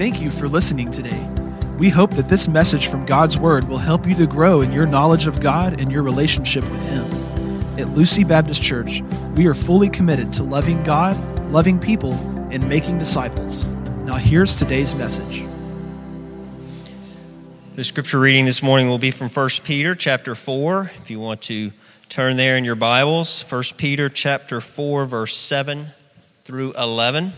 Thank you for listening today. We hope that this message from God's Word will help you to grow in your knowledge of God and your relationship with Him. At Lucy Baptist Church, we are fully committed to loving God, loving people, and making disciples. Now, here's today's message. The scripture reading this morning will be from 1 Peter chapter 4. If you want to turn there in your Bibles, 1 Peter chapter 4 verse 7 through 11.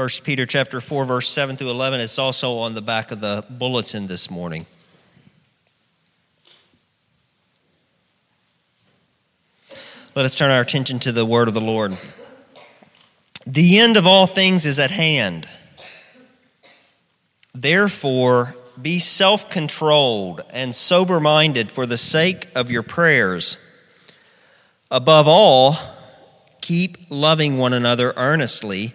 First Peter chapter 4 verse 7 through 11 it's also on the back of the bulletin this morning. Let us turn our attention to the word of the Lord. The end of all things is at hand. Therefore, be self controlled and sober minded for the sake of your prayers. Above all, keep loving one another earnestly,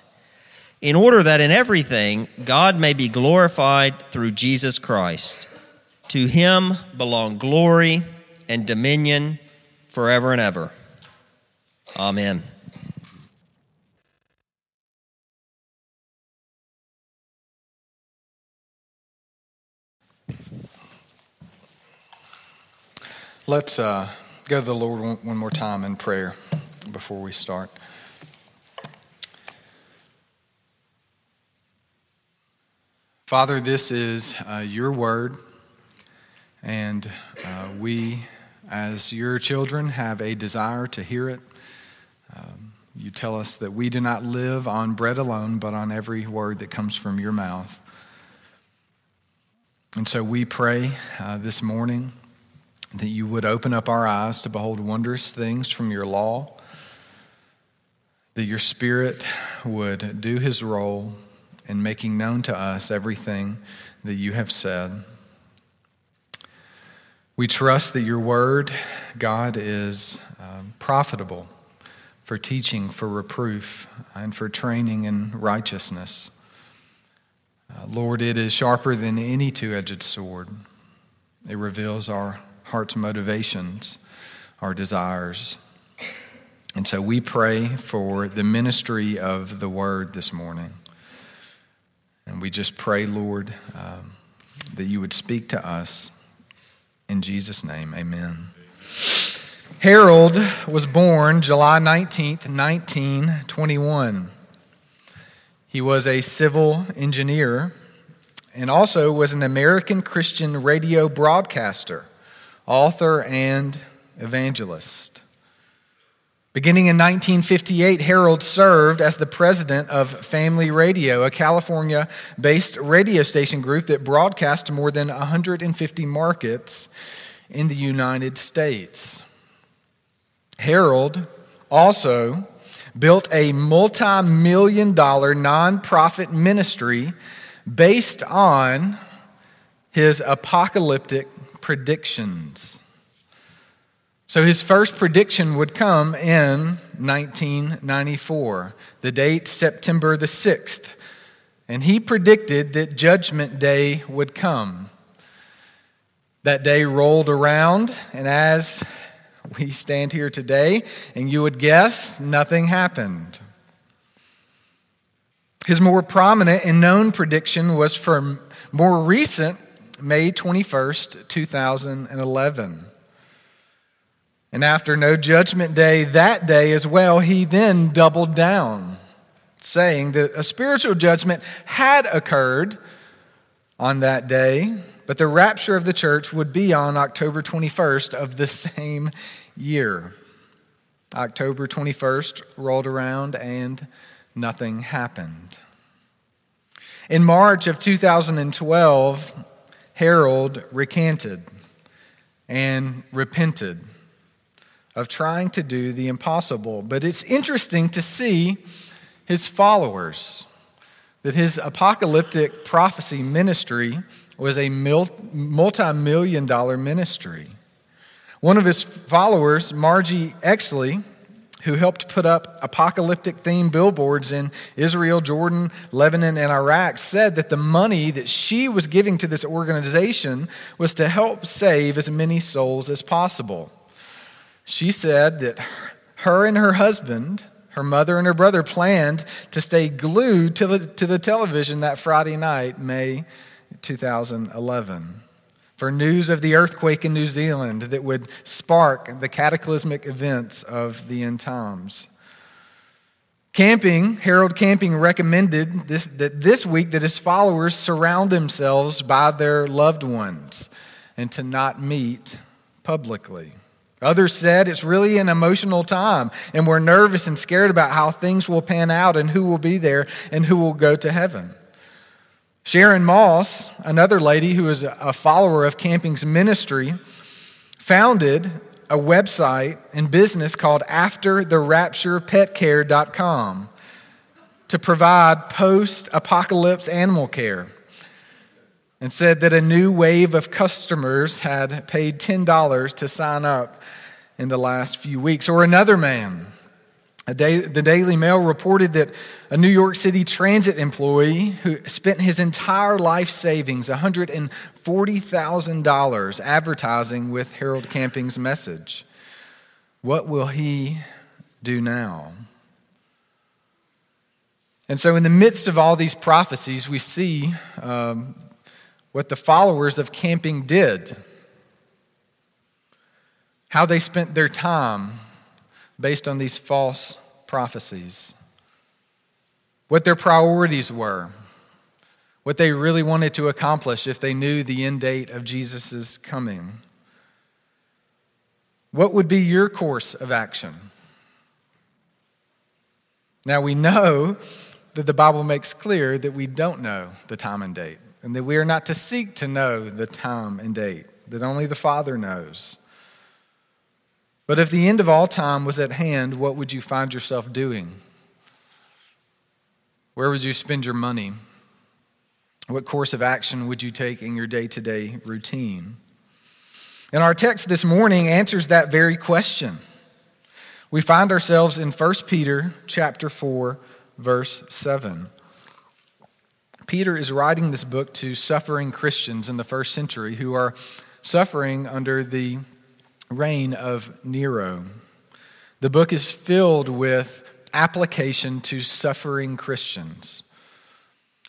In order that in everything God may be glorified through Jesus Christ. To him belong glory and dominion forever and ever. Amen. Let's uh, go to the Lord one, one more time in prayer before we start. Father, this is uh, your word, and uh, we, as your children, have a desire to hear it. Um, you tell us that we do not live on bread alone, but on every word that comes from your mouth. And so we pray uh, this morning that you would open up our eyes to behold wondrous things from your law, that your Spirit would do his role in making known to us everything that you have said. We trust that your word, God, is um, profitable for teaching, for reproof, and for training in righteousness. Uh, Lord, it is sharper than any two edged sword. It reveals our heart's motivations, our desires. And so we pray for the ministry of the word this morning. And we just pray, Lord, um, that you would speak to us. In Jesus' name, amen. Harold was born July 19th, 1921. He was a civil engineer and also was an American Christian radio broadcaster author, and evangelist. Beginning in 1958, Harold served as the president of Family Radio, a California based radio station group that broadcast to more than 150 markets in the United States. Harold also built a multi million dollar nonprofit ministry based on his apocalyptic predictions. So his first prediction would come in 1994, the date September the 6th. And he predicted that Judgment Day would come. That day rolled around, and as we stand here today, and you would guess, nothing happened. His more prominent and known prediction was for more recent May 21st, 2011. And after no judgment day that day as well, he then doubled down, saying that a spiritual judgment had occurred on that day, but the rapture of the church would be on October 21st of the same year. October 21st rolled around and nothing happened. In March of 2012, Harold recanted and repented of trying to do the impossible. But it's interesting to see his followers that his apocalyptic prophecy ministry was a multi million dollar ministry. One of his followers, Margie Exley, who helped put up apocalyptic themed billboards in Israel, Jordan, Lebanon, and Iraq, said that the money that she was giving to this organization was to help save as many souls as possible. She said that her and her husband, her mother and her brother, planned to stay glued to the, to the television that Friday night, May 2011 for news of the earthquake in New Zealand that would spark the cataclysmic events of the end times. Camping, Harold Camping recommended this, that this week that his followers surround themselves by their loved ones and to not meet publicly. Others said it's really an emotional time, and we're nervous and scared about how things will pan out and who will be there and who will go to heaven. Sharon Moss, another lady who is a follower of Camping's ministry, founded a website and business called AfterTheRapturePetCare.com to provide post apocalypse animal care and said that a new wave of customers had paid $10 to sign up in the last few weeks. Or another man Day, the Daily Mail reported that a New York City transit employee who spent his entire life savings, $140,000, advertising with Harold Camping's message. What will he do now? And so, in the midst of all these prophecies, we see um, what the followers of Camping did, how they spent their time based on these false prophecies, what their priorities were, what they really wanted to accomplish if they knew the end date of Jesus' coming. What would be your course of action? Now, we know that the Bible makes clear that we don't know the time and date, and that we are not to seek to know the time and date, that only the Father knows. But if the end of all time was at hand, what would you find yourself doing? Where would you spend your money? What course of action would you take in your day to day routine? And our text this morning answers that very question. We find ourselves in 1 Peter chapter 4 verse 7. Peter is writing this book to suffering Christians in the first century who are suffering under the reign of Nero. The book is filled with application to suffering Christians.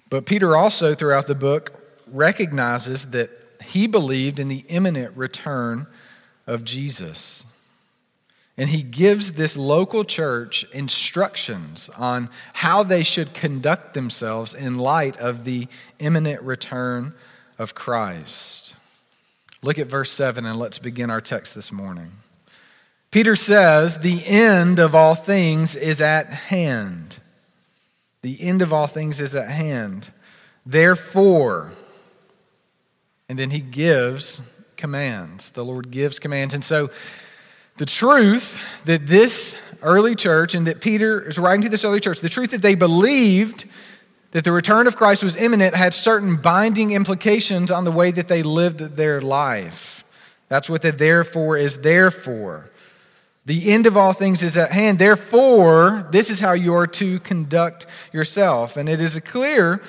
But Peter also, throughout the book, recognizes that he believed in the imminent return of Jesus. And he gives this local church instructions on how they should conduct themselves in light of the imminent return of Christ. Look at verse 7 and let's begin our text this morning. Peter says, The end of all things is at hand. The end of all things is at hand. Therefore, and then he gives commands. The Lord gives commands. And so, the truth that this early church and that Peter is writing to this early church, the truth that they believed that the return of Christ was imminent had certain binding implications on the way that they lived their life. That's what the therefore is there for. The end of all things is at hand. Therefore, this is how you are to conduct yourself. And it is clear,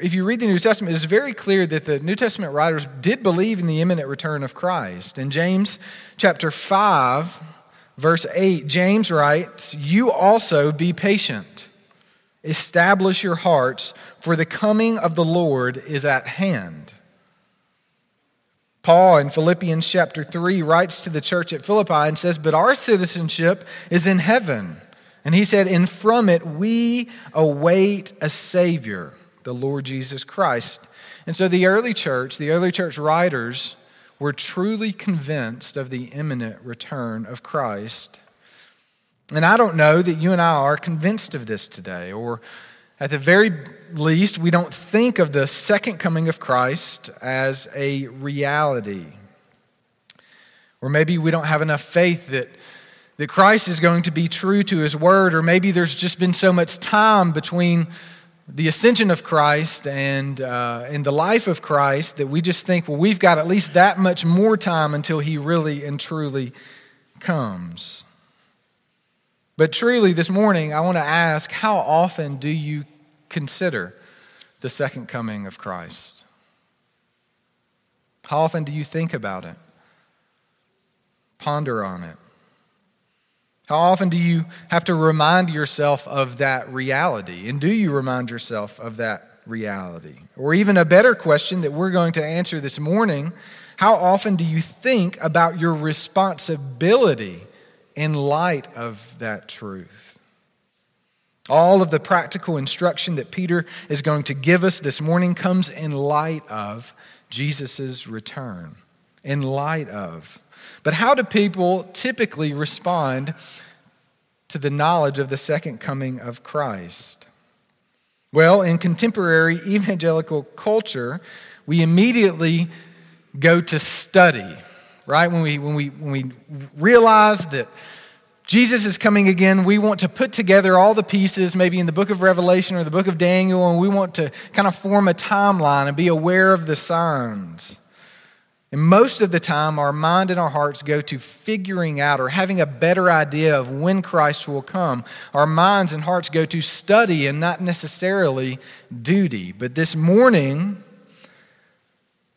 if you read the New Testament, it's very clear that the New Testament writers did believe in the imminent return of Christ. In James chapter 5, verse 8, James writes, You also be patient Establish your hearts, for the coming of the Lord is at hand. Paul in Philippians chapter 3 writes to the church at Philippi and says, But our citizenship is in heaven. And he said, And from it we await a Savior, the Lord Jesus Christ. And so the early church, the early church writers, were truly convinced of the imminent return of Christ. And I don't know that you and I are convinced of this today, or at the very least, we don't think of the second coming of Christ as a reality. Or maybe we don't have enough faith that, that Christ is going to be true to his word, or maybe there's just been so much time between the ascension of Christ and, uh, and the life of Christ that we just think, well, we've got at least that much more time until he really and truly comes. But truly, this morning, I want to ask how often do you consider the second coming of Christ? How often do you think about it? Ponder on it. How often do you have to remind yourself of that reality? And do you remind yourself of that reality? Or even a better question that we're going to answer this morning how often do you think about your responsibility in light of that truth? All of the practical instruction that Peter is going to give us this morning comes in light of Jesus' return. In light of but how do people typically respond to the knowledge of the second coming of Christ? Well, in contemporary evangelical culture, we immediately go to study, right? When we, when we, when we realize that Jesus is coming again, we want to put together all the pieces, maybe in the book of Revelation or the book of Daniel, and we want to kind of form a timeline and be aware of the signs. And most of the time, our mind and our hearts go to figuring out or having a better idea of when Christ will come. Our minds and hearts go to study and not necessarily duty. But this morning,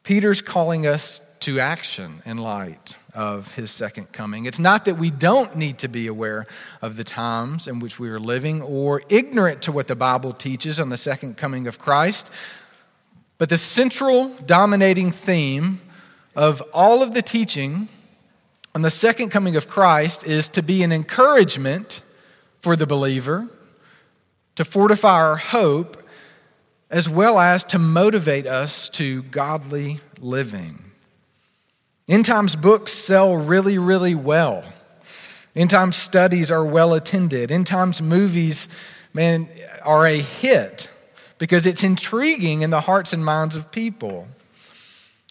Peter's calling us to action in light of his second coming. It's not that we don't need to be aware of the times in which we are living or ignorant to what the Bible teaches on the second coming of Christ, but the central dominating theme of all of the teaching on the second coming of Christ is to be an encouragement for the believer, to fortify our hope, as well as to motivate us to godly living. End times books sell really, really well. End times studies are well attended. End times movies, man, are a hit because it's intriguing in the hearts and minds of people.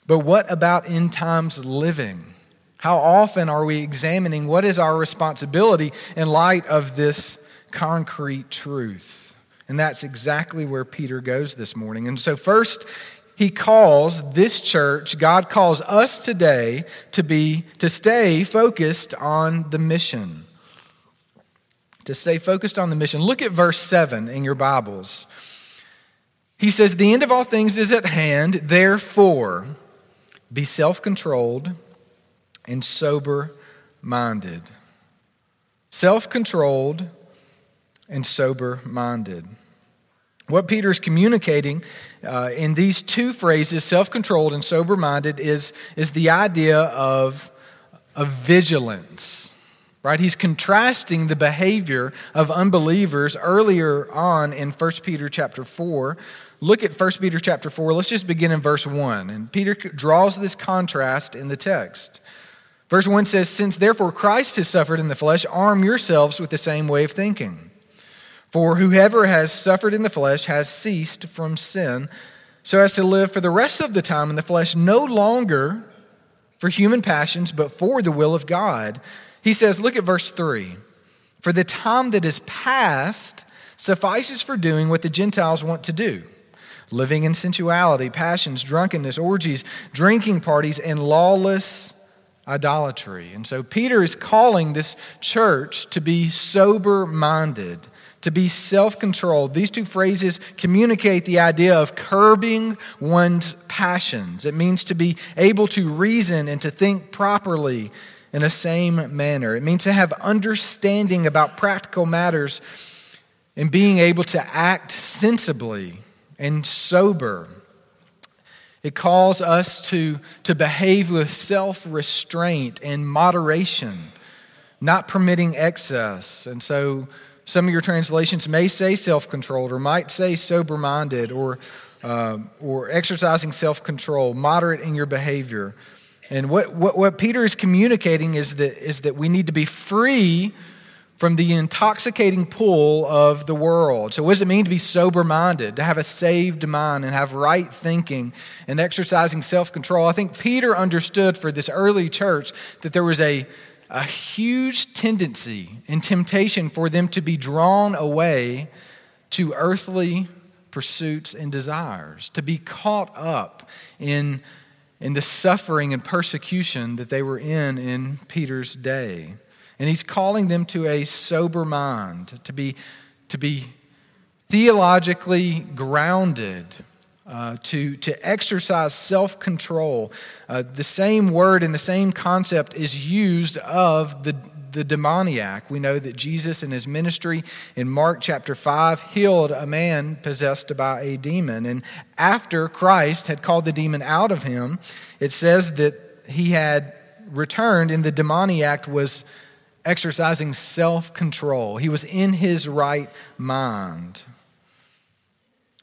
But what about end times living? How often are we examining what is our responsibility in light of this concrete truth? And that's exactly where Peter goes this morning. And so, first, he calls this church, God calls us today to be to stay focused on the mission. To stay focused on the mission. Look at verse 7 in your Bibles. He says, The end of all things is at hand, therefore, be self controlled and sober minded. Self controlled and sober minded. What Peter is communicating uh, in these two phrases, self controlled and sober minded, is, is the idea of, of vigilance. Right? He's contrasting the behavior of unbelievers earlier on in 1 Peter chapter 4 Look at 1 Peter chapter 4. Let's just begin in verse 1. And Peter draws this contrast in the text. Verse 1 says, Since therefore Christ has suffered in the flesh, arm yourselves with the same way of thinking. For whoever has suffered in the flesh has ceased from sin, so as to live for the rest of the time in the flesh, no longer for human passions, but for the will of God. He says, Look at verse 3. For the time that is past suffices for doing what the Gentiles want to do living in sensuality, passions, drunkenness, orgies, drinking parties, and lawless idolatry. And so Peter is calling this church to be sober minded, to be self controlled. These two phrases communicate the idea of curbing one's passions. It means to be able to reason and to think properly in a same manner. It means to have understanding about practical matters and being able to act sensibly and sober. It calls us to, to behave with self restraint and moderation, not permitting excess. And so some of your translations may say self controlled or might say sober minded or, uh, or exercising self control, moderate in your behavior. And what, what, what Peter is communicating is that, is that we need to be free from the intoxicating pull of the world. So, what does it mean to be sober minded, to have a saved mind and have right thinking and exercising self control? I think Peter understood for this early church that there was a, a huge tendency and temptation for them to be drawn away to earthly pursuits and desires, to be caught up in, in the suffering and persecution that they were in in Peter's day. And he's calling them to a sober mind, to be, to be theologically grounded, uh, to, to exercise self control. Uh, the same word and the same concept is used of the, the demoniac. We know that Jesus in his ministry in Mark chapter 5 healed a man possessed by a demon. And after Christ had called the demon out of him, it says that he had returned and the demoniac was exercising self control. He was in his right mind.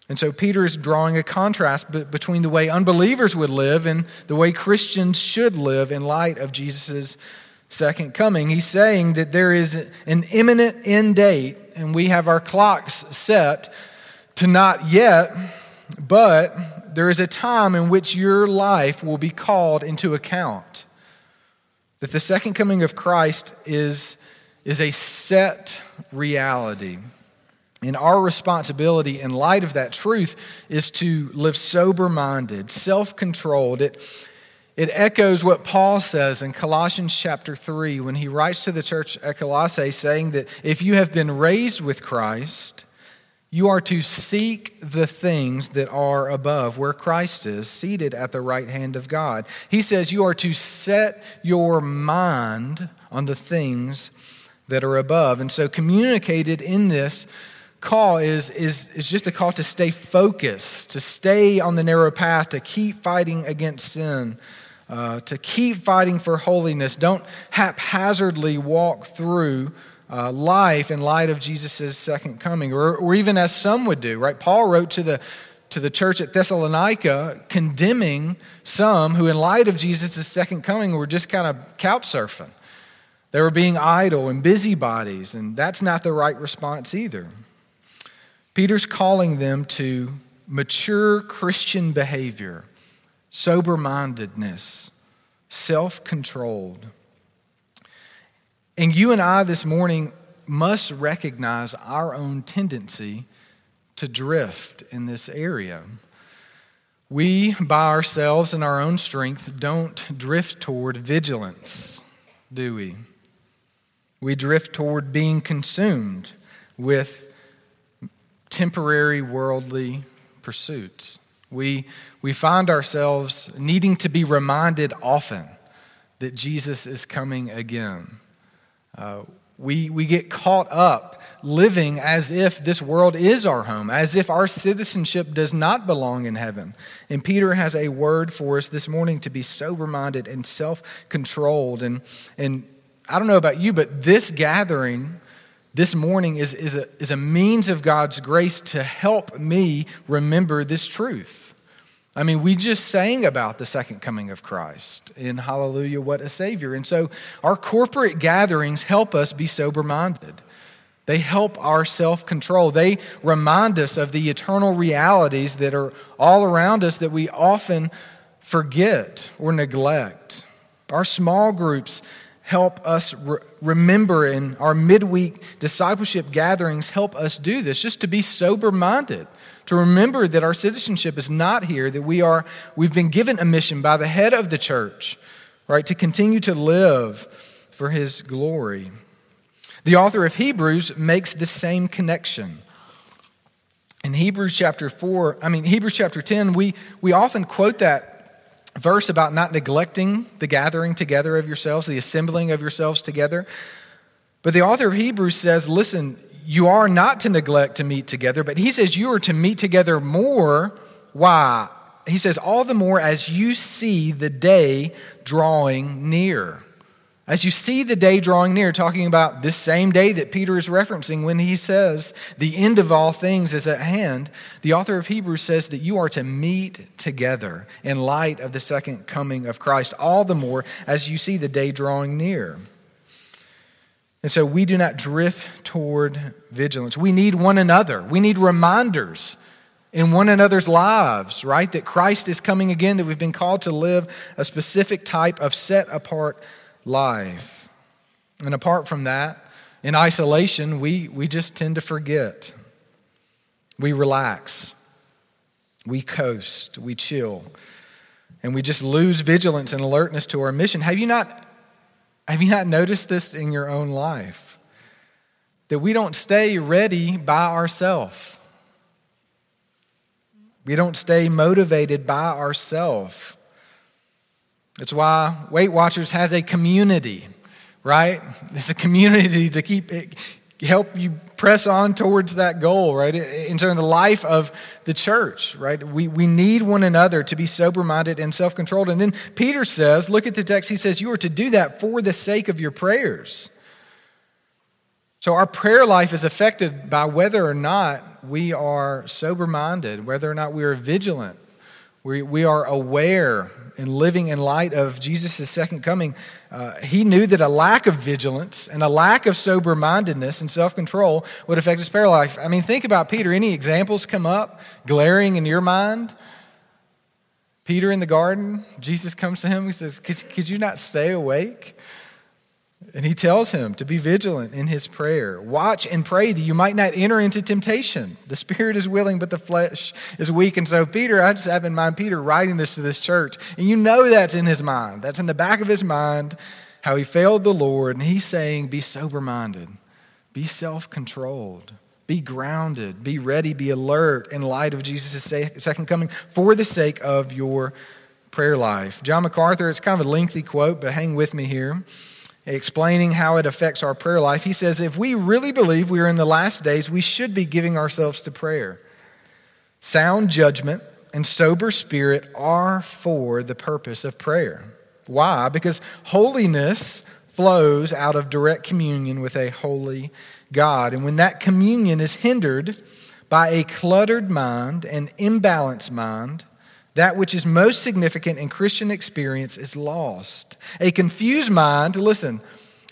And so Peter is drawing a contrast between the way unbelievers would live and the way Christians should live in light of Jesus' second coming. He's saying that there is an imminent end date, and we have our clocks set to not yet, but there is a time in which your life will be called into account. That the second coming of Christ is, is a set reality. And our responsibility in light of that truth is to live sober minded, self controlled. It, it echoes what Paul says in Colossians chapter 3 when he writes to the church at Colossae, saying that if you have been raised with Christ, you are to seek the things that are above, where Christ is, seated at the right hand of God. He says you are to set your mind on the things that are above. And so, communicated in this call is, is, is just a call to stay focused, to stay on the narrow path, to keep fighting against sin, uh, to keep fighting for holiness. Don't haphazardly walk through uh, life in light of Jesus' second coming, or, or even as some would do, right? Paul wrote to the to the church at Thessalonica, condemning some who, in light of Jesus' second coming, were just kind of couch surfing. They were being idle and busybodies, and that's not the right response either. Peter's calling them to mature Christian behavior, sober mindedness, self controlled. And you and I this morning must recognize our own tendency to drift in this area. We, by ourselves and our own strength, don't drift toward vigilance, do we? We drift toward being consumed with temporary worldly pursuits. We, we find ourselves needing to be reminded often that Jesus is coming again. Uh, we, we get caught up living as if this world is our home, as if our citizenship does not belong in heaven. And Peter has a word for us this morning to be sober minded and self controlled. And, and I don't know about you, but this gathering this morning is, is, a, is a means of God's grace to help me remember this truth. I mean, we just sang about the second coming of Christ in Hallelujah, what a Savior. And so our corporate gatherings help us be sober minded. They help our self control. They remind us of the eternal realities that are all around us that we often forget or neglect. Our small groups help us re- remember and our midweek discipleship gatherings help us do this just to be sober minded to remember that our citizenship is not here that we are we've been given a mission by the head of the church right to continue to live for his glory the author of hebrews makes the same connection in hebrews chapter 4 i mean hebrews chapter 10 we, we often quote that verse about not neglecting the gathering together of yourselves, the assembling of yourselves together. But the author of Hebrews says, listen, you are not to neglect to meet together, but he says you are to meet together more. Why? He says, all the more as you see the day drawing near. As you see the day drawing near, talking about this same day that Peter is referencing when he says, the end of all things is at hand, the author of Hebrews says that you are to meet together in light of the second coming of Christ, all the more as you see the day drawing near. And so we do not drift toward vigilance. We need one another, we need reminders in one another's lives, right? That Christ is coming again, that we've been called to live a specific type of set apart life. And apart from that, in isolation, we, we just tend to forget. We relax. We coast. We chill. And we just lose vigilance and alertness to our mission. Have you not, have you not noticed this in your own life? That we don't stay ready by ourselves. We don't stay motivated by ourselves. It's why Weight Watchers has a community, right? It's a community to keep help you press on towards that goal, right? In terms of the life of the church, right? We, we need one another to be sober minded and self controlled. And then Peter says, look at the text, he says, you are to do that for the sake of your prayers. So our prayer life is affected by whether or not we are sober minded, whether or not we are vigilant, we, we are aware and living in light of Jesus' second coming. Uh, he knew that a lack of vigilance and a lack of sober mindedness and self control would affect his prayer life. I mean, think about Peter. Any examples come up glaring in your mind? Peter in the garden, Jesus comes to him. He says, Could, could you not stay awake? And he tells him to be vigilant in his prayer. Watch and pray that you might not enter into temptation. The spirit is willing, but the flesh is weak. And so, Peter, I just have in mind Peter writing this to this church. And you know that's in his mind. That's in the back of his mind how he failed the Lord. And he's saying, Be sober minded, be self controlled, be grounded, be ready, be alert in light of Jesus' second coming for the sake of your prayer life. John MacArthur, it's kind of a lengthy quote, but hang with me here explaining how it affects our prayer life, he says, If we really believe we are in the last days, we should be giving ourselves to prayer. Sound judgment and sober spirit are for the purpose of prayer. Why? Because holiness flows out of direct communion with a holy God. And when that communion is hindered by a cluttered mind, an imbalanced mind, that which is most significant in Christian experience is lost. A confused mind, listen,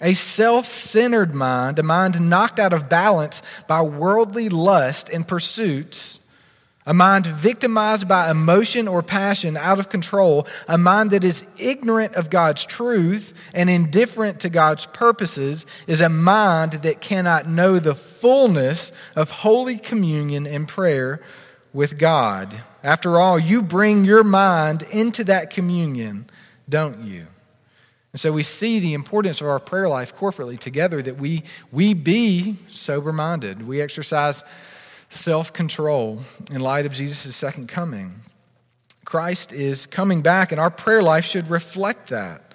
a self centered mind, a mind knocked out of balance by worldly lust and pursuits, a mind victimized by emotion or passion out of control, a mind that is ignorant of God's truth and indifferent to God's purposes, is a mind that cannot know the fullness of holy communion and prayer with God. After all, you bring your mind into that communion, don't you? And so we see the importance of our prayer life corporately together that we, we be sober minded. We exercise self control in light of Jesus' second coming. Christ is coming back, and our prayer life should reflect that.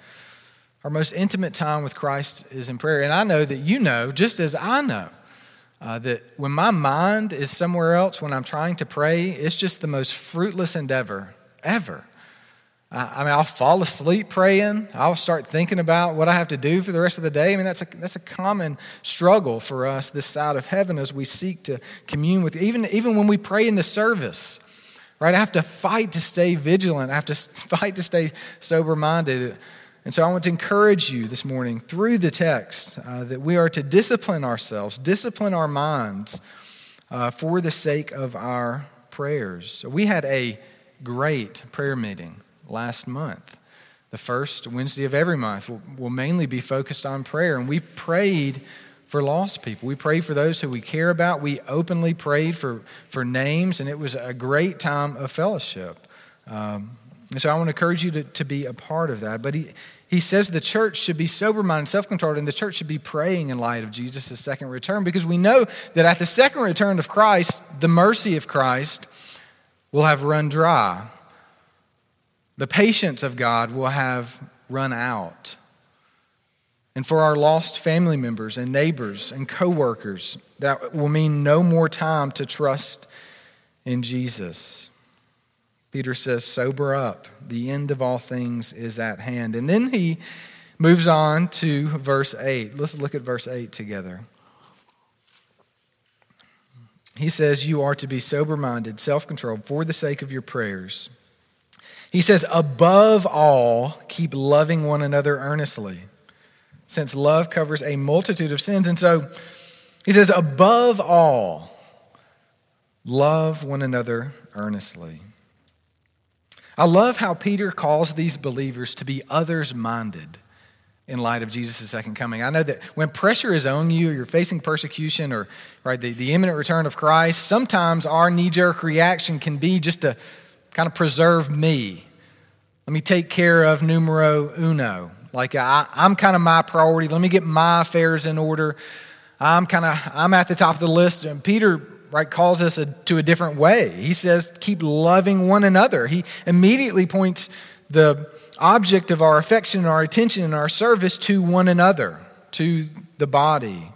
Our most intimate time with Christ is in prayer. And I know that you know, just as I know, uh, that when my mind is somewhere else, when I'm trying to pray, it's just the most fruitless endeavor ever. I, I mean, I'll fall asleep praying. I'll start thinking about what I have to do for the rest of the day. I mean, that's a, that's a common struggle for us this side of heaven as we seek to commune with Even, even when we pray in the service, right? I have to fight to stay vigilant. I have to fight to stay sober minded. And so I want to encourage you this morning through the text uh, that we are to discipline ourselves, discipline our minds uh, for the sake of our prayers. So we had a great prayer meeting last month. The first Wednesday of every month will, will mainly be focused on prayer. And we prayed for lost people. We prayed for those who we care about. We openly prayed for, for names, and it was a great time of fellowship. Um, and so I want to encourage you to, to be a part of that. But he, he says the church should be sober minded, self controlled, and the church should be praying in light of Jesus' second return because we know that at the second return of Christ, the mercy of Christ will have run dry. The patience of God will have run out. And for our lost family members and neighbors and coworkers, that will mean no more time to trust in Jesus. Peter says, Sober up. The end of all things is at hand. And then he moves on to verse 8. Let's look at verse 8 together. He says, You are to be sober minded, self controlled, for the sake of your prayers. He says, Above all, keep loving one another earnestly, since love covers a multitude of sins. And so he says, Above all, love one another earnestly. I love how Peter calls these believers to be others minded. in light of Jesus' second coming. I know that when pressure is on you, you're facing persecution or right, the, the imminent return of Christ, sometimes our knee jerk reaction can be just to kind of preserve me. Let me take care of numero uno. Like I, I'm kind of my priority. Let me get my affairs in order. I'm kind of I'm at the top of the list. And Peter right calls us a, to a different way. He says, "Keep loving one another." He immediately points the object of our affection and our attention and our service to one another, to the body.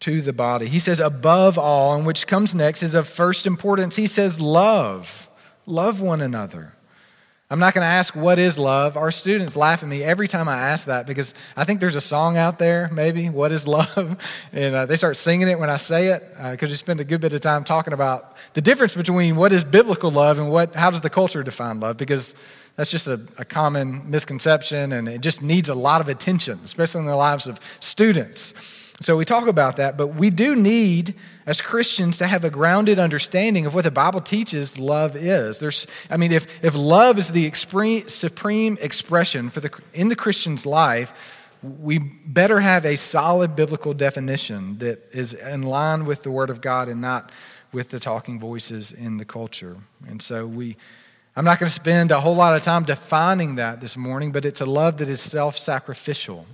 To the body. He says, above all, and which comes next is of first importance. He says, love. Love one another. I'm not going to ask what is love. Our students laugh at me every time I ask that because I think there's a song out there, maybe, What is Love? And uh, they start singing it when I say it because uh, we spend a good bit of time talking about the difference between what is biblical love and what, how does the culture define love because that's just a, a common misconception, and it just needs a lot of attention, especially in the lives of students. So we talk about that, but we do need, as Christians, to have a grounded understanding of what the Bible teaches love is. There's, I mean, if, if love is the supreme expression for the, in the Christian's life, we better have a solid biblical definition that is in line with the Word of God and not with the talking voices in the culture. And so we I'm not going to spend a whole lot of time defining that this morning, but it's a love that is self sacrificial.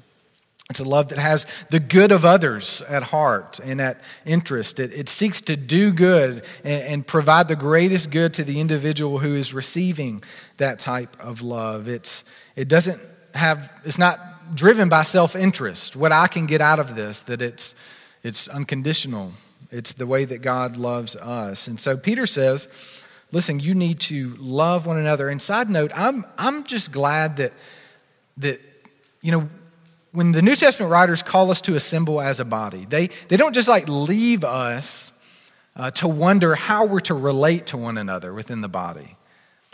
It's a love that has the good of others at heart and at interest. It, it seeks to do good and, and, provide the greatest good to the individual who is receiving that type of love. It's, it doesn't have, it's not driven by self interest, what I can get out of this, that it's, it's unconditional. It's the way that God loves us. And so Peter says, listen, you need to love one another. And side note, I'm, I'm just glad that, that, you know, when the New Testament writers call us to assemble as a body, they, they don't just like leave us uh, to wonder how we're to relate to one another within the body.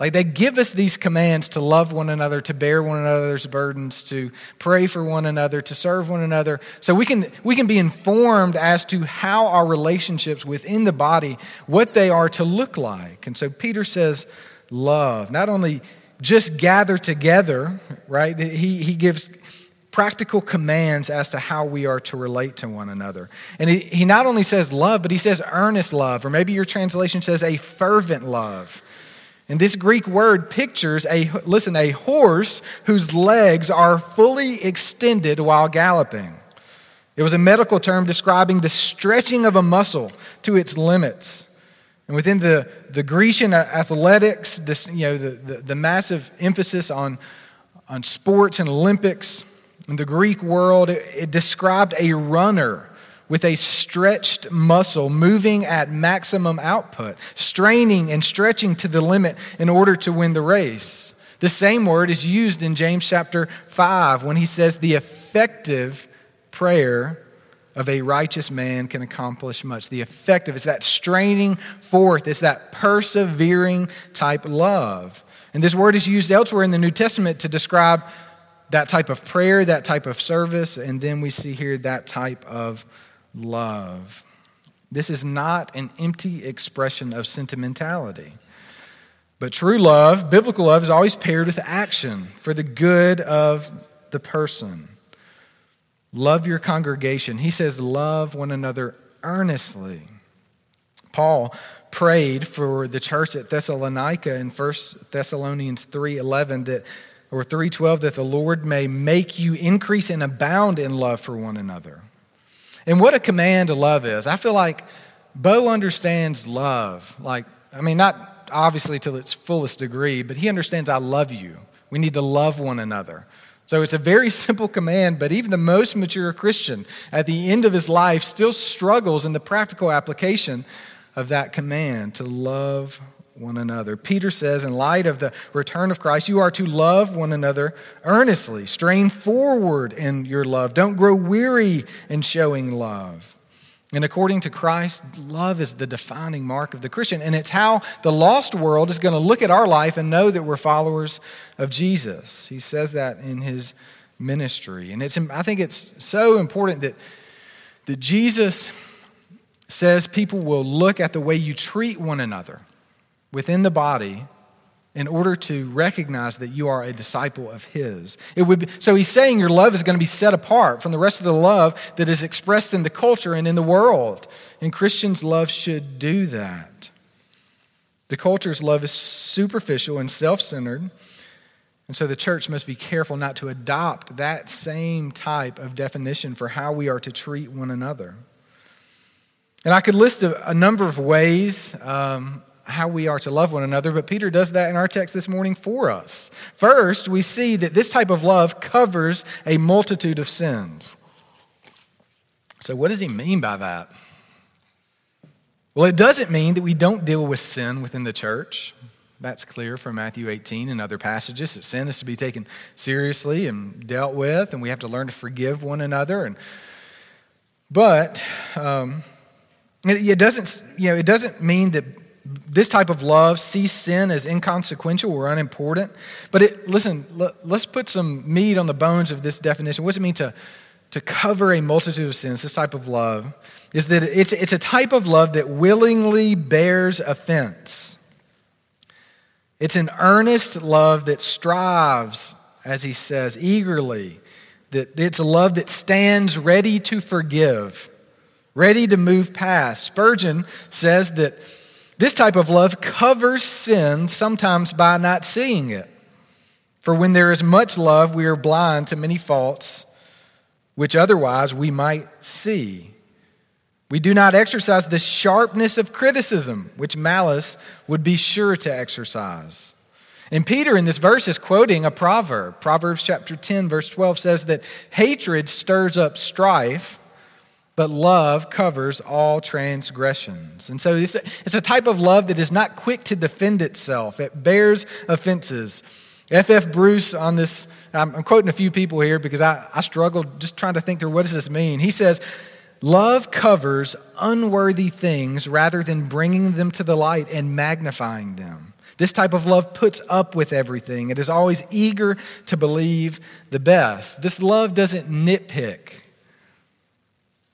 Like they give us these commands to love one another, to bear one another's burdens, to pray for one another, to serve one another. So we can, we can be informed as to how our relationships within the body, what they are to look like. And so Peter says, love. Not only just gather together, right? He, he gives practical commands as to how we are to relate to one another. And he, he not only says love, but he says earnest love, or maybe your translation says a fervent love. And this Greek word pictures a, listen, a horse whose legs are fully extended while galloping. It was a medical term describing the stretching of a muscle to its limits. And within the, the Grecian athletics, this, you know, the, the, the massive emphasis on, on sports and Olympics, in the Greek world, it, described a runner with a stretched muscle moving at maximum output, straining and stretching to the limit in order to win the race. The same word is used in James chapter 5 when he says the effective prayer of a righteous man can accomplish much. The effective is that straining forth, it's that persevering type love. And this word is used elsewhere in the New Testament to describe that type of prayer, that type of service, and then we see here that type of love. This is not an empty expression of sentimentality. But true love, biblical love, is always paired with action for the good of the person. Love your congregation. He says, love one another earnestly. Paul prayed for the church at Thessalonica in 1 Thessalonians 3:11 that or 3:12 that the Lord may make you increase and abound in love for one another. And what a command to love is. I feel like Bo understands love. Like, I mean, not obviously to its fullest degree, but he understands I love you. We need to love one another. So it's a very simple command, but even the most mature Christian at the end of his life still struggles in the practical application of that command to love one another. Peter says, in light of the return of Christ, you are to love one another earnestly. Strain forward in your love. Don't grow weary in showing love. And according to Christ, love is the defining mark of the Christian. And it's how the lost world is going to look at our life and know that we're followers of Jesus. He says that in his ministry. And it's, I think it's so important that, that Jesus says people will look at the way you treat one another within the body in order to recognize that you are a disciple of his. It would be, so he's saying your love is going to be set apart from the rest of the love that is expressed in the culture and in the world. And Christians' love should do that. The culture's love is superficial and self centered. And so the church must be careful not to adopt that same type of definition for how we are to treat one another. And I could list a, a number of ways um, how we are to love one another, but Peter does that in our text this morning for us. First, we see that this type of love covers a multitude of sins. So, what does he mean by that? Well, it doesn't mean that we don't deal with sin within the church. That's clear from Matthew 18 and other passages that sin is to be taken seriously and dealt with, and we have to learn to forgive one another. And, but um, it, it, doesn't, you know, it doesn't mean that this type of love sees sin as inconsequential or unimportant. But it, listen, let, let's put some meat on the bones of this definition. What does it mean to, to cover a multitude of sins? This type of love is that it's, it's a type of love that willingly bears offense. It's an earnest love that strives, as he says, eagerly. That it's a love that stands ready to forgive, ready to move past. Spurgeon says that this type of love covers sin sometimes by not seeing it. For when there is much love, we are blind to many faults which otherwise we might see. We do not exercise the sharpness of criticism, which malice would be sure to exercise. And Peter in this verse is quoting a proverb. Proverbs chapter 10, verse 12 says that hatred stirs up strife, but love covers all transgressions. And so it's a, it's a type of love that is not quick to defend itself, it bears offenses. F.F. F. Bruce on this, I'm, I'm quoting a few people here because I, I struggled just trying to think through what does this mean. He says, Love covers unworthy things rather than bringing them to the light and magnifying them. This type of love puts up with everything. It is always eager to believe the best. This love doesn't nitpick.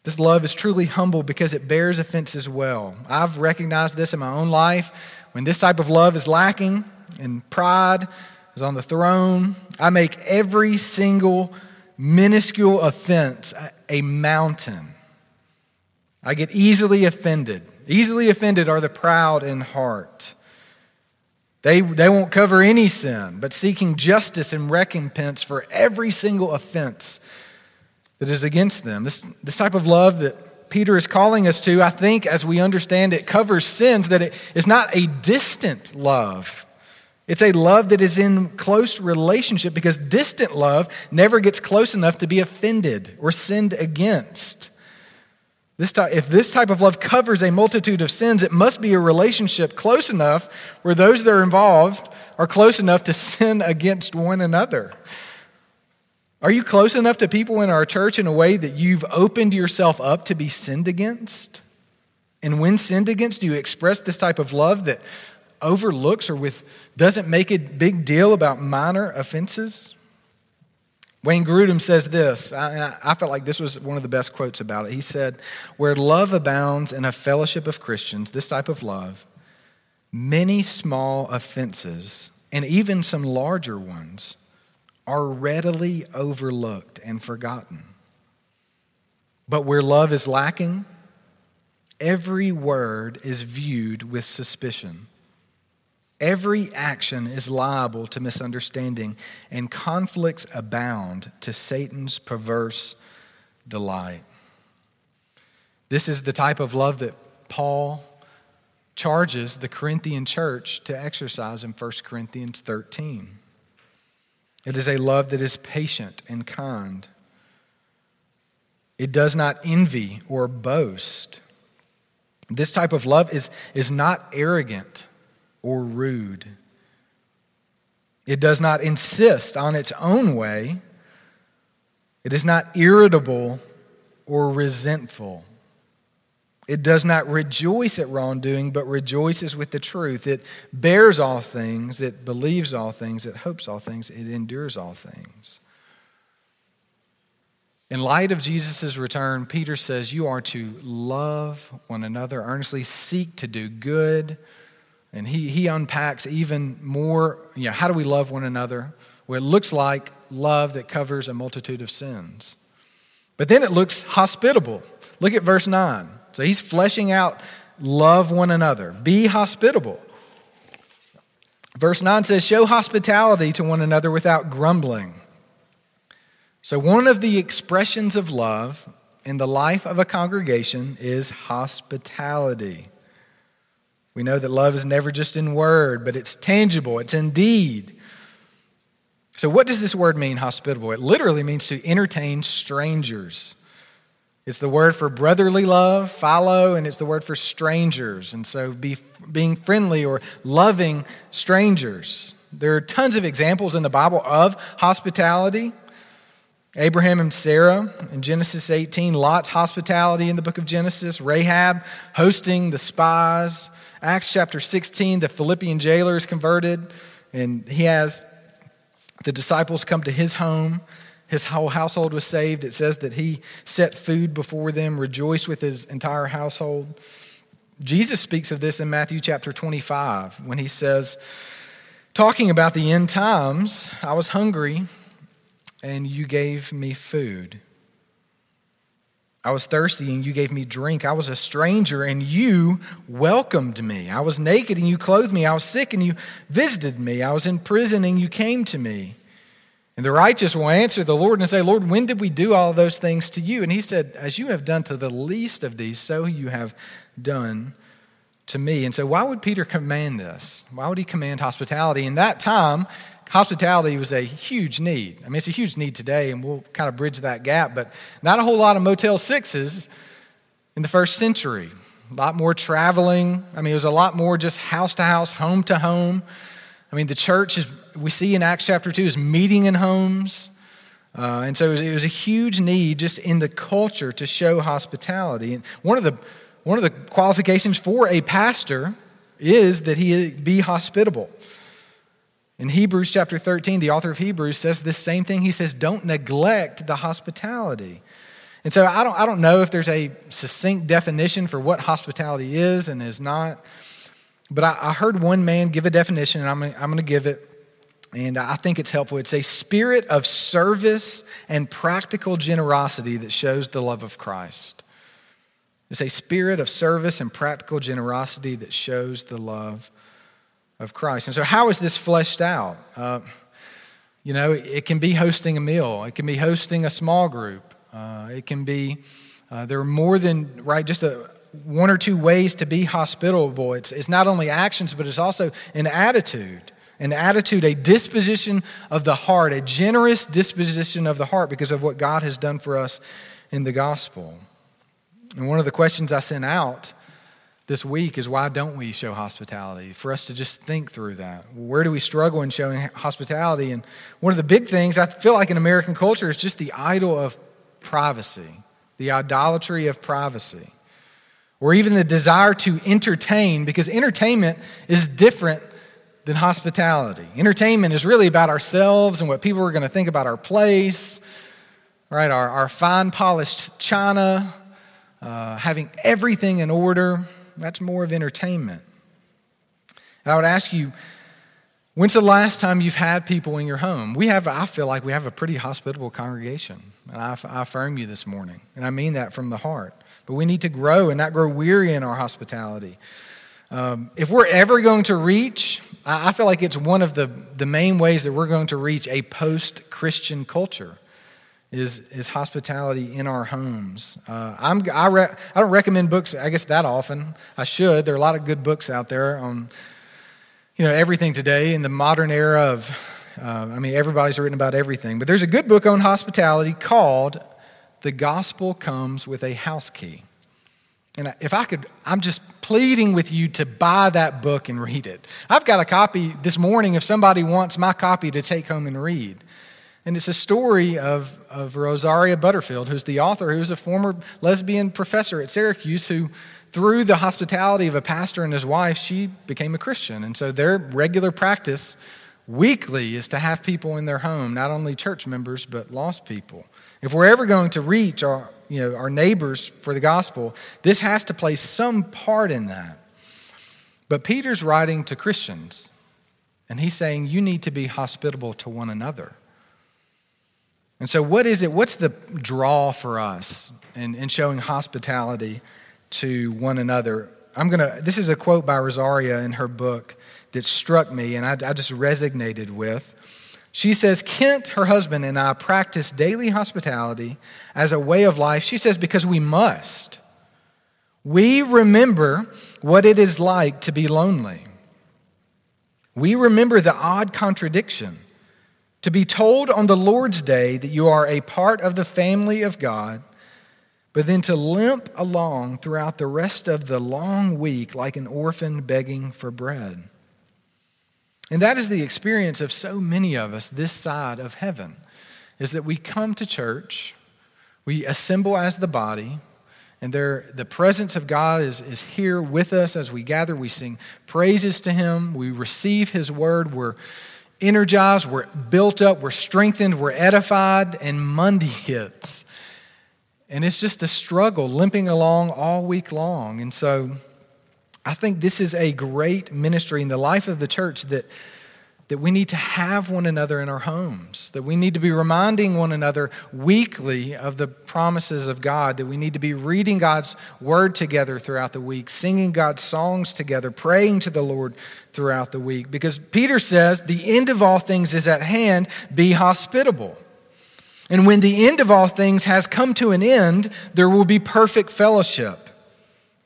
This love is truly humble because it bears offense as well. I've recognized this in my own life. When this type of love is lacking and pride is on the throne, I make every single minuscule offense a mountain. I get easily offended. Easily offended are the proud in heart. They, they won't cover any sin, but seeking justice and recompense for every single offense that is against them. This, this type of love that Peter is calling us to, I think, as we understand it, covers sins, that it is not a distant love. It's a love that is in close relationship because distant love never gets close enough to be offended or sinned against. This type, if this type of love covers a multitude of sins, it must be a relationship close enough where those that are involved are close enough to sin against one another. Are you close enough to people in our church in a way that you've opened yourself up to be sinned against? And when sinned against, do you express this type of love that overlooks or with doesn't make a big deal about minor offenses? Wayne Grudem says this. I, I felt like this was one of the best quotes about it. He said, Where love abounds in a fellowship of Christians, this type of love, many small offenses, and even some larger ones, are readily overlooked and forgotten. But where love is lacking, every word is viewed with suspicion. Every action is liable to misunderstanding, and conflicts abound to Satan's perverse delight. This is the type of love that Paul charges the Corinthian church to exercise in 1 Corinthians 13. It is a love that is patient and kind. It does not envy or boast. This type of love is, is not arrogant or rude. It does not insist on its own way. It is not irritable or resentful. It does not rejoice at wrongdoing, but rejoices with the truth. It bears all things, it believes all things, it hopes all things, it endures all things. In light of Jesus' return, Peter says you are to love one another earnestly, seek to do good, And he, he unpacks even more, you know, how do we love one another? Well, it looks like love that covers a multitude of sins. But then it looks hospitable. Look at verse 9. So he's fleshing out love one another, be hospitable. Verse 9 says, Show hospitality to one another without grumbling. So, one of the expressions of love in the life of a congregation is hospitality. We know that love is never just in word, but it's tangible, it's in deed. So, what does this word mean, hospitable? It literally means to entertain strangers. It's the word for brotherly love, philo, and it's the word for strangers. And so, be, being friendly or loving strangers. There are tons of examples in the Bible of hospitality. Abraham and Sarah in Genesis 18, Lot's hospitality in the book of Genesis, Rahab hosting the spies, Acts chapter 16, the Philippian jailer is converted, and he has the disciples come to his home. His whole household was saved. It says that he set food before them, rejoiced with his entire household. Jesus speaks of this in Matthew chapter 25 when he says, talking about the end times, I was hungry and you gave me food. I was thirsty and you gave me drink. I was a stranger and you welcomed me. I was naked and you clothed me. I was sick and you visited me. I was in prison and you came to me. And the righteous will answer the Lord and say, Lord, when did we do all those things to you? And he said, As you have done to the least of these, so you have done to me. And so, why would Peter command this? Why would he command hospitality? In that time, hospitality was a huge need. I mean, it's a huge need today, and we'll kind of bridge that gap, but not a whole lot of Motel 6s in the first century. A lot more traveling. I mean, it was a lot more just house to house, home to home. I mean, the church, is, we see in Acts chapter 2, is meeting in homes. Uh, and so it was, it was, a huge need just in the culture to show hospitality. And one of the, one of the qualifications for a pastor is that he be hospitable. In Hebrews chapter 13, the author of Hebrews says this same thing. He says, Don't neglect the hospitality. And so I don't, I don't know if there's a succinct definition for what hospitality is and is not, but I, I heard one man give a definition, and I'm, I'm going to give it, and I think it's helpful. It's a spirit of service and practical generosity that shows the love of Christ. It's a spirit of service and practical generosity that shows the love of Christ. And so, how is this fleshed out? Uh, you know, it can be hosting a meal, it can be hosting a small group, uh, it can be, uh, there are more than, right, just a, one or two ways to be hospitable. It's, it's not only actions, but it's also an attitude. An attitude, a disposition of the heart, a generous disposition of the heart because of what God has done for us in the gospel. And one of the questions I sent out this week is why don't we show hospitality? For us to just think through that. Where do we struggle in showing hospitality? And one of the big things I feel like in American culture is just the idol of privacy, the idolatry of privacy, or even the desire to entertain, because entertainment is different than hospitality. Entertainment is really about ourselves and what people are going to think about our place, right? Our, our fine polished china, uh, having everything in order. That's more of entertainment. And I would ask you, when's the last time you've had people in your home? We have, I feel like we have a pretty hospitable congregation. And I, I affirm you this morning. And I mean that from the heart. But we need to grow and not grow weary in our hospitality. Um, if we're ever going to reach, I, feel like it's one of the, the main ways that we're going to reach a post Christian culture is, is hospitality in our homes. Uh, I'm, I, re, I don't recommend books, I guess, that often. I should. There are a lot of good books out there on, you know, everything today in the modern era of, uh, I mean, everybody's written about everything. But there's a good book on hospitality called The Gospel Comes with a House Key. And if I could, I'm just pleading with you to buy that book and read it. I've got a copy this morning if somebody wants my copy to take home and read. And it's a story of, of Rosaria Butterfield, who's the author, who's a former lesbian professor at Syracuse, who, through the hospitality of a pastor and his wife, she became a Christian. And so their regular practice weekly is to have people in their home, not only church members, but lost people. If we're ever going to reach our, you know, our neighbors for the gospel, this has to play some part in that. But Peter's writing to Christians, and he's saying you need to be hospitable to one another. And so, what is it? What's the draw for us in, in showing hospitality to one another? I'm gonna. This is a quote by Rosaria in her book that struck me, and I, I just resonated with. She says, Kent, her husband, and I practice daily hospitality as a way of life. She says, because we must. We remember what it is like to be lonely. We remember the odd contradiction to be told on the Lord's day that you are a part of the family of God, but then to limp along throughout the rest of the long week like an orphan begging for bread. And that is the experience of so many of us this side of heaven is that we come to church, we assemble as the body, and there, the presence of God is, is here with us as we gather. We sing praises to Him. We receive His word. We're energized. We're built up. We're strengthened. We're edified. And Monday hits. And it's just a struggle, limping along all week long. And so I think this is a great ministry in the life of the church that, that we need to have one another in our homes, that we need to be reminding one another weekly of the promises of God, that we need to be reading God's word together throughout the week, singing God's songs together, praying to the Lord throughout the week. Because Peter says, the end of all things is at hand, be hospitable. And when the end of all things has come to an end, there will be perfect fellowship.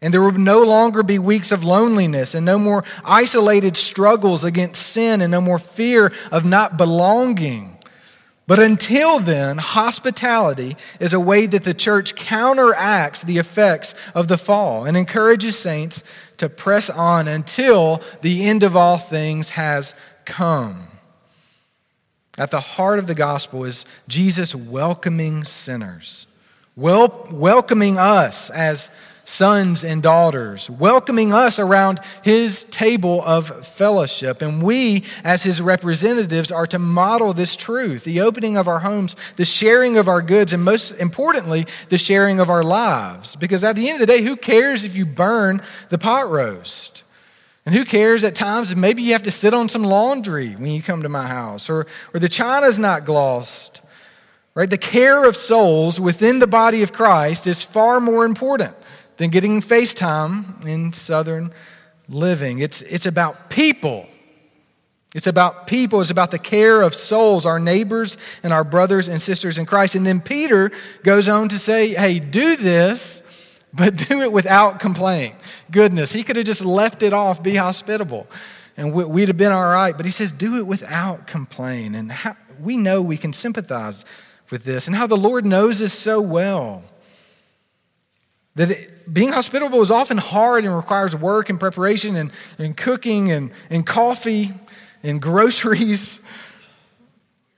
And there will no longer be weeks of loneliness and no more isolated struggles against sin and no more fear of not belonging. But until then, hospitality is a way that the church counteracts the effects of the fall and encourages saints to press on until the end of all things has come. At the heart of the gospel is Jesus welcoming sinners, wel- welcoming us as sons and daughters, welcoming us around his table of fellowship. And we, as his representatives, are to model this truth the opening of our homes, the sharing of our goods, and most importantly, the sharing of our lives. Because at the end of the day, who cares if you burn the pot roast? And who cares at times if maybe you have to sit on some laundry when you come to my house, or, or the china's not glossed. Right? The care of souls within the body of Christ is far more important than getting FaceTime in Southern Living. It's, it's about people. It's about people. It's about the care of souls, our neighbors and our brothers and sisters in Christ. And then Peter goes on to say, hey, do this, but do it without complaint. Goodness, he could have just left it off, be hospitable, and we'd have been all right. But he says, do it without complaint. And how, we know we can sympathize with this and how the Lord knows us so well. That it, being hospitable is often hard and requires work and preparation and, and cooking and, and coffee and groceries.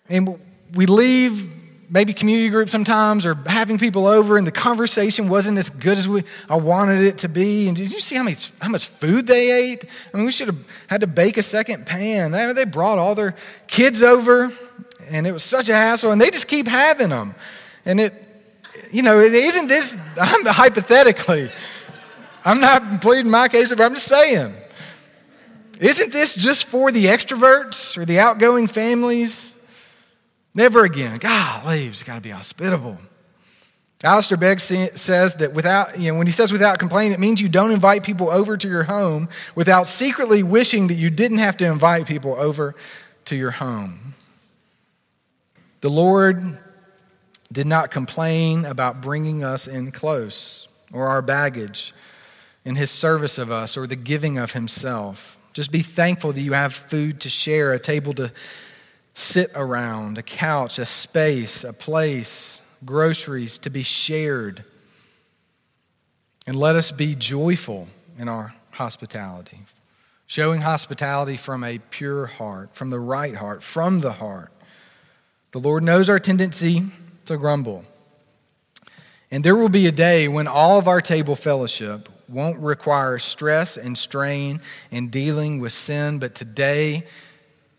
And we leave maybe community group sometimes or having people over and the conversation wasn't as good as we I wanted it to be. And did you see how, many, how much food they ate? I mean, we should have had to bake a second pan. They, they brought all their kids over and it was such a hassle and they just keep having them. And it, you know, isn't this, I'm hypothetically, I'm not pleading my case, but I'm just saying, isn't this just for the extroverts or the outgoing families? Never again. God, leaves got to be hospitable. Alistair Begg says that without, you know, when he says without complaint, it means you don't invite people over to your home without secretly wishing that you didn't have to invite people over to your home. The Lord did not complain about bringing us in close or our baggage in his service of us or the giving of himself. Just be thankful that you have food to share, a table to sit around, a couch, a space, a place, groceries to be shared. And let us be joyful in our hospitality, showing hospitality from a pure heart, from the right heart, from the heart. The Lord knows our tendency to grumble. And there will be a day when all of our table fellowship won't require stress and strain in dealing with sin, but today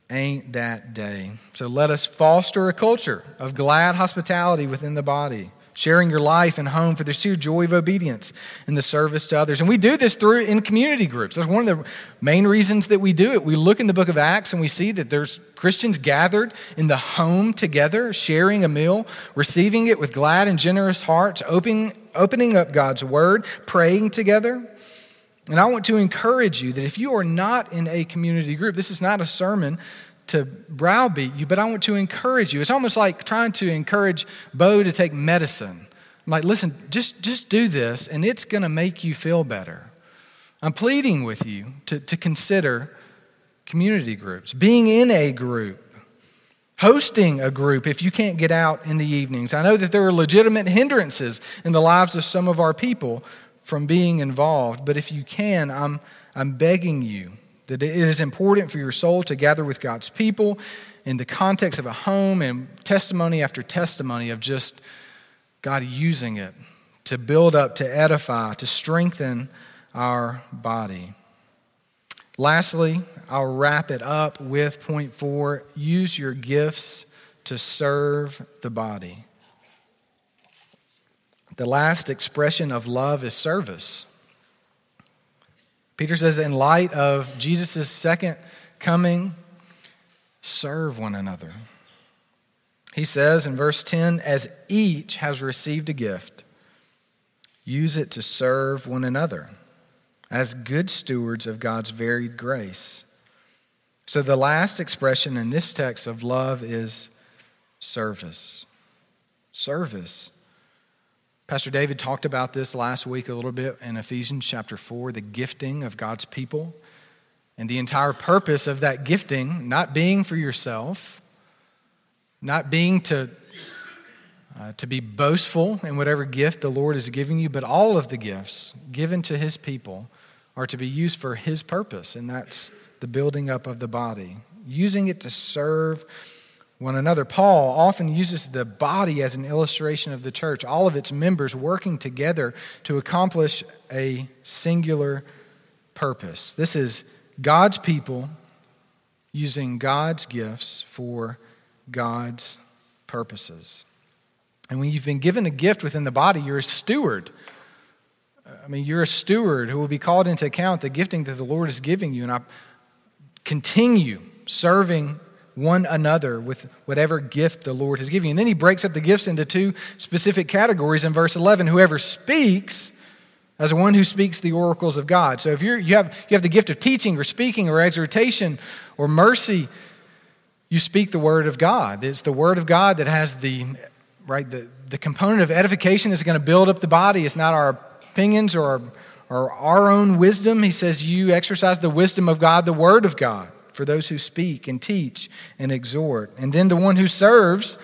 ain't that day. So let us foster a culture of glad hospitality within the body, sharing your life and home for the sheer joy of obedience and the service to others. And we do this through in community groups. That's one of the main reasons that we do it. We look in the book of Acts and we see that there's Christians gathered in the home together, sharing a meal, receiving it with glad and generous hearts, opening, opening up God's word, praying together. And I want to encourage you that if you are not in a community group, this is not a sermon to browbeat you, but I want to encourage you. It's almost like trying to encourage Bo to take medicine. I'm like, listen, just, just do this, and it's going to make you feel better. I'm pleading with you to, to consider community groups, being in a group, hosting a group if you can't get out in the evenings. I know that there are legitimate hindrances in the lives of some of our people from being involved, but if you can, I'm, I'm begging you that it is important for your soul to gather with God's people in the context of a home and testimony after testimony of just God using it to build up, to edify, to strengthen our body. Lastly, I'll wrap it up with point four use your gifts to serve the body. The last expression of love is service. Peter says, in light of Jesus' second coming, serve one another. He says in verse 10, as each has received a gift, use it to serve one another as good stewards of God's varied grace. So the last expression in this text of love is service. Service. Pastor David talked about this last week a little bit in Ephesians chapter 4, the gifting of God's people. And the entire purpose of that gifting, not being for yourself, not being to, uh, to be boastful in whatever gift the Lord is giving you, but all of the gifts given to his people are to be used for his purpose, and that's the building up of the body, using it to serve one another. Paul often uses the body as an illustration of the church, all of its members working together to accomplish a singular purpose. This is God's people using God's gifts for God's purposes. And when you've been given a gift within the body, you're a steward. I mean, you're a steward who will be called into account the gifting that the Lord is giving you. And I continue serving one another with whatever gift the Lord has given you. And then he breaks up the gifts into two specific categories in verse 11. Whoever speaks, as one who speaks the oracles of God. So if you're, you, have, you have the gift of teaching or speaking or exhortation or mercy, you speak the word of God. It's the word of God that has the, right, the, the component of edification that's going to build up the body. It's not our opinions or our, or our own wisdom. He says you exercise the wisdom of God, the word of God for those who speak and teach and exhort. And then the one who serves,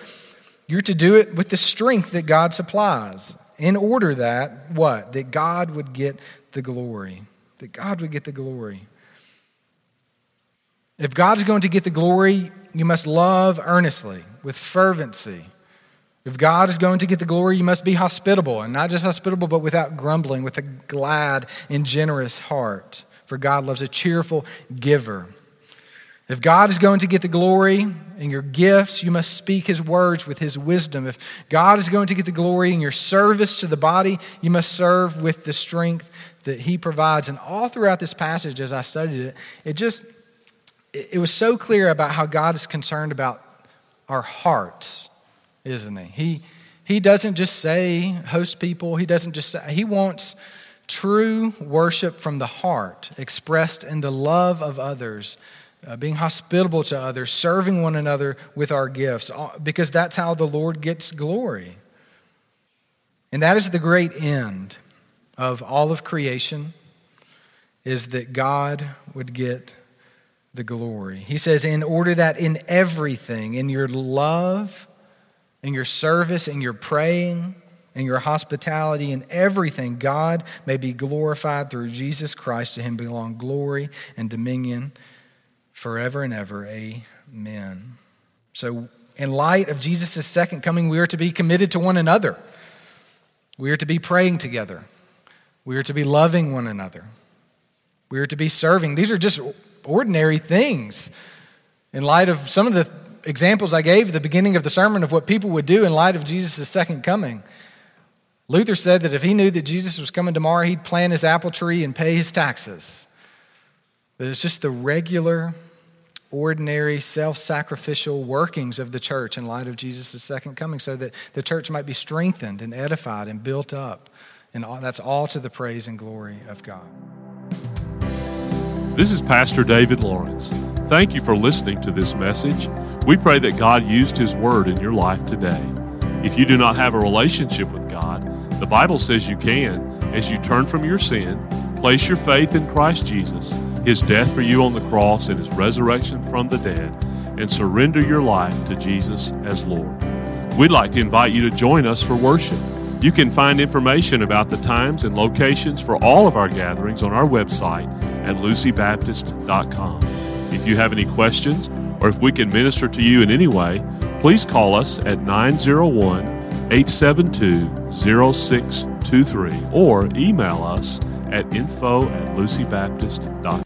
you're to do it with the strength that God supplies in order that what? That God would get the glory. That God would get the glory. If God is going to get the glory, you must love earnestly, with fervency. If God is going to get the glory, you must be hospitable, and not just hospitable, but without grumbling, with a glad and generous heart. For God loves a cheerful giver. If God is going to get the glory in your gifts, you must speak his words with his wisdom. If God is going to get the glory in your service to the body, you must serve with the strength that he provides. And all throughout this passage, as I studied it, it just it was so clear about how God is concerned about our hearts, isn't he? He he doesn't just say host people, he doesn't just say he wants true worship from the heart expressed in the love of others uh, being hospitable to others, serving one another with our gifts, because that's how the Lord gets glory. And that is the great end of all of creation is that God would get the glory. He says, in order that in everything, in your love, in your service, in your praying, in your hospitality, in everything, God may be glorified through Jesus Christ. To him belong glory and dominion forever and ever. Amen. So, in light of Jesus' second coming, we are to be committed to one another. We are to be praying together. We are to be loving one another. We are to be serving. These are just ordinary things. In light of some of the examples I gave at the beginning of the sermon of what people would do in light of Jesus' second coming. Luther said that if he knew that Jesus was coming tomorrow, he'd plant his apple tree and pay his taxes. That it's just the regular, ordinary, self sacrificial workings of the church in light of Jesus' second coming so that the church might be strengthened and edified and built up. And all, that's all to the praise and glory of God. This is Pastor David Lawrence. Thank you for listening to this message. We pray that God used His Word in your life today. If you do not have a relationship with God, the Bible says you can as you turn from your sin, place your faith in Christ Jesus, His death for you on the cross, and His resurrection from the dead, and surrender your life to Jesus as Lord. We'd like to invite you to join us for worship. You can find information about the times and locations for all of our gatherings on our website at lucybaptist.com. If you have any questions or if we can minister to you in any way, please call us at 901 872 0623 or email us at info at lucybaptist.com.